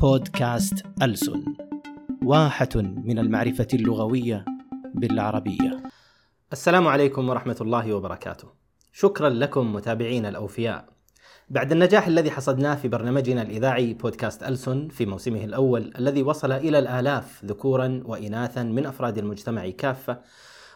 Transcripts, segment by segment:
بودكاست ألسن واحة من المعرفة اللغوية بالعربية السلام عليكم ورحمة الله وبركاته. شكرا لكم متابعينا الأوفياء. بعد النجاح الذي حصدناه في برنامجنا الإذاعي بودكاست ألسن في موسمه الأول الذي وصل إلى الآلاف ذكورا وإناثا من أفراد المجتمع كافة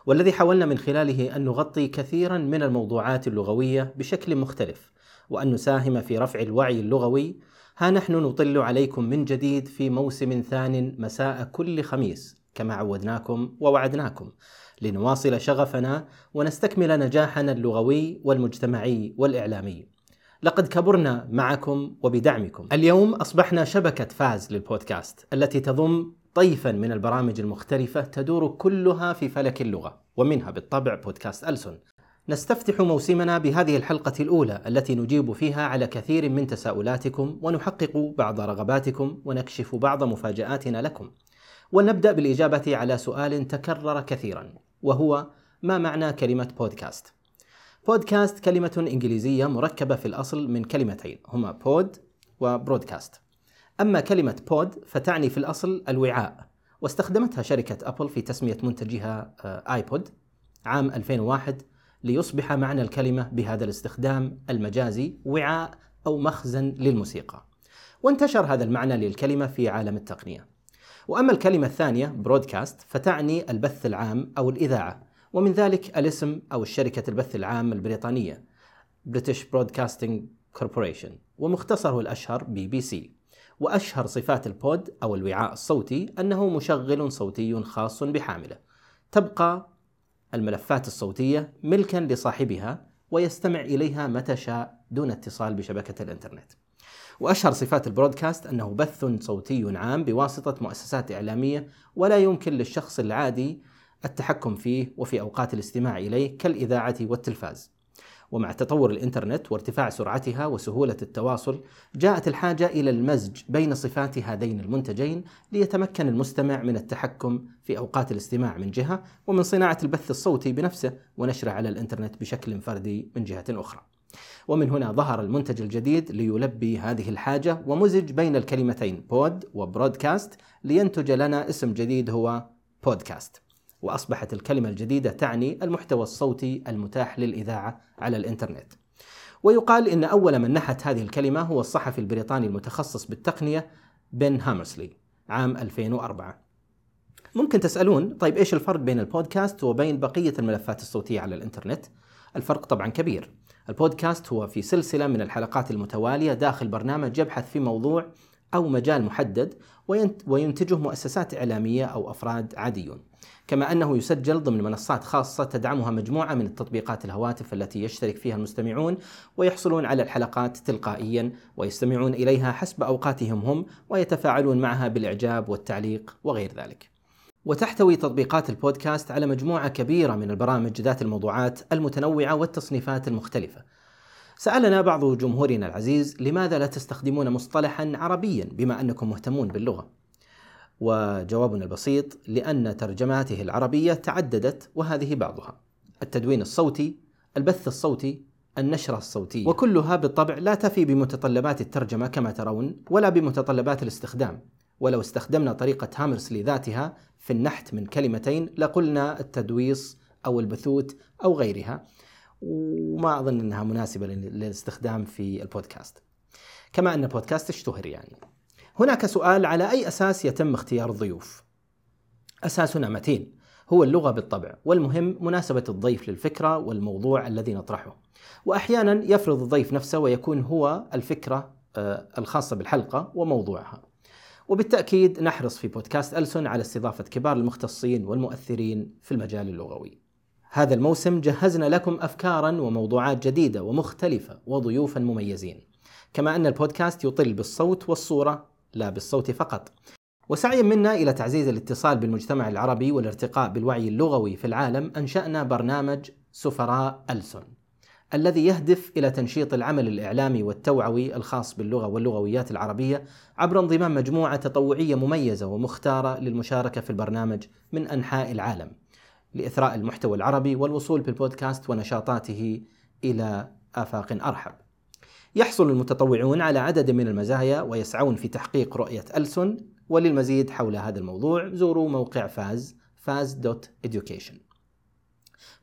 والذي حاولنا من خلاله أن نغطي كثيرا من الموضوعات اللغوية بشكل مختلف وأن نساهم في رفع الوعي اللغوي ها نحن نطل عليكم من جديد في موسم ثان مساء كل خميس كما عودناكم ووعدناكم لنواصل شغفنا ونستكمل نجاحنا اللغوي والمجتمعي والإعلامي. لقد كبرنا معكم وبدعمكم. اليوم أصبحنا شبكة فاز للبودكاست التي تضم طيفا من البرامج المختلفة تدور كلها في فلك اللغة ومنها بالطبع بودكاست ألسن. نستفتح موسمنا بهذه الحلقة الأولى التي نجيب فيها على كثير من تساؤلاتكم ونحقق بعض رغباتكم ونكشف بعض مفاجآتنا لكم. ولنبدأ بالإجابة على سؤال تكرر كثيرا وهو ما معنى كلمة بودكاست؟ بودكاست كلمة إنجليزية مركبة في الأصل من كلمتين هما بود وبرودكاست أما كلمة بود فتعني في الأصل الوعاء واستخدمتها شركة أبل في تسمية منتجها iPod عام 2001 ليصبح معنى الكلمة بهذا الاستخدام المجازي وعاء أو مخزن للموسيقى. وانتشر هذا المعنى للكلمة في عالم التقنية. وأما الكلمة الثانية broadcast فتعني البث العام أو الإذاعة ومن ذلك الاسم أو الشركة البث العام البريطانية British Broadcasting Corporation ومختصره الأشهر بي بي سي وأشهر صفات البود أو الوعاء الصوتي أنه مشغل صوتي خاص بحامله. تبقى الملفات الصوتية ملكا لصاحبها ويستمع إليها متى شاء دون اتصال بشبكة الإنترنت. وأشهر صفات البرودكاست أنه بث صوتي عام بواسطة مؤسسات إعلامية ولا يمكن للشخص العادي التحكم فيه وفي أوقات الاستماع إليه كالإذاعة والتلفاز. ومع تطور الإنترنت وارتفاع سرعتها وسهولة التواصل جاءت الحاجة إلى المزج بين صفات هذين المنتجين ليتمكن المستمع من التحكم في أوقات الاستماع من جهة ومن صناعة البث الصوتي بنفسه ونشره على الإنترنت بشكل فردي من جهة أخرى. ومن هنا ظهر المنتج الجديد ليلبي هذه الحاجة ومزج بين الكلمتين بود وبرودكاست لينتج لنا اسم جديد هو بودكاست وأصبحت الكلمة الجديدة تعني المحتوى الصوتي المتاح للإذاعة على الإنترنت. ويقال إن أول من نحت هذه الكلمة هو الصحفي البريطاني المتخصص بالتقنية بن هامرسلي عام 2004 ممكن تسألون طيب إيش الفرق بين البودكاست وبين بقية الملفات الصوتية على الإنترنت؟ الفرق طبعا كبير. البودكاست هو في سلسلة من الحلقات المتوالية داخل برنامج يبحث في موضوع أو مجال محدد وينتجه مؤسسات إعلامية أو أفراد عاديون كما أنه يسجل ضمن منصات خاصة تدعمها مجموعة من التطبيقات الهواتف التي يشترك فيها المستمعون ويحصلون على الحلقات تلقائيا ويستمعون إليها حسب أوقاتهم هم ويتفاعلون معها بالإعجاب والتعليق وغير ذلك وتحتوي تطبيقات البودكاست على مجموعة كبيرة من البرامج ذات الموضوعات المتنوعة والتصنيفات المختلفة. سألنا بعض جمهورنا العزيز لماذا لا تستخدمون مصطلحا عربيا بما أنكم مهتمون باللغة؟ وجوابنا البسيط لأن ترجماته العربية تعددت وهذه بعضها. التدوين الصوتي، البث الصوتي، النشرة الصوتية، وكلها بالطبع لا تفي بمتطلبات الترجمة كما ترون ولا بمتطلبات الاستخدام، ولو استخدمنا طريقة هامرسلي ذاتها في النحت من كلمتين لقلنا التدويص أو البثوث أو غيرها وما أظن أنها مناسبة للاستخدام في البودكاست. كما أن البودكاست اشتهر يعني. هناك سؤال على أي أساس يتم اختيار الضيوف؟ أساسنا متين. هو اللغة بالطبع والمهم مناسبة الضيف للفكرة والموضوع الذي نطرحه. وأحيانا يفرض الضيف نفسه ويكون هو الفكرة الخاصة بالحلقة وموضوعها. وبالتأكيد نحرص في بودكاست ألسن على استضافة كبار المختصين والمؤثرين في المجال اللغوي. هذا الموسم جهزنا لكم أفكارا وموضوعات جديدة ومختلفة وضيوفا مميزين. كما أن البودكاست يطل بالصوت والصورة لا بالصوت فقط. وسعيا منا إلى تعزيز الاتصال بالمجتمع العربي والارتقاء بالوعي اللغوي في العالم أنشأنا برنامج سفراء ألسن. الذي يهدف إلى تنشيط العمل الإعلامي والتوعوي الخاص باللغة واللغويات العربية عبر انضمام مجموعة تطوعية مميزة ومختارة للمشاركة في البرنامج من أنحاء العالم لإثراء المحتوى العربي والوصول بالبودكاست ونشاطاته إلى آفاق أرحب. يحصل المتطوعون على عدد من المزايا ويسعون في تحقيق رؤية ألسن وللمزيد حول هذا الموضوع زوروا موقع فاز faz.education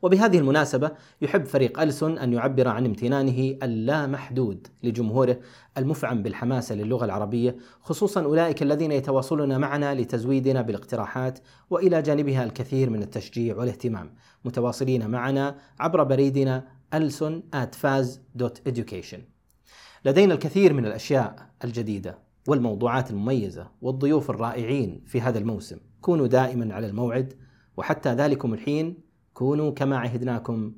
وبهذه المناسبة يحب فريق ألسن أن يعبر عن امتنانه اللامحدود لجمهوره المفعم بالحماسة للغة العربية خصوصا أولئك الذين يتواصلون معنا لتزويدنا بالاقتراحات وإلى جانبها الكثير من التشجيع والاهتمام. متواصلين معنا عبر بريدنا ألسن at faz.education لدينا الكثير من الأشياء الجديدة والموضوعات المميزة والضيوف الرائعين في هذا الموسم. كونوا دائما على الموعد وحتى ذلكم الحين كونوا كما عهدناكم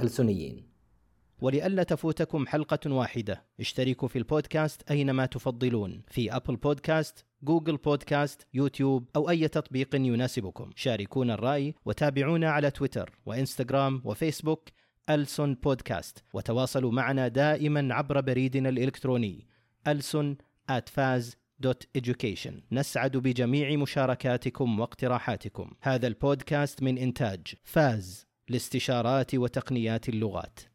ألسنيين. ولئلا تفوتكم حلقة واحدة. اشتركوا في البودكاست أينما تفضلون. في أبل بودكاست جوجل بودكاست يوتيوب أو أي تطبيق يناسبكم. شاركونا الرأي وتابعونا على تويتر وإنستغرام وفيسبوك ألسون بودكاست وتواصلوا معنا دائما عبر بريدنا الإلكتروني ألسون at faz.education نسعد بجميع مشاركاتكم واقتراحاتكم. هذا البودكاست من إنتاج فاز لاستشارات وتقنيات اللغات.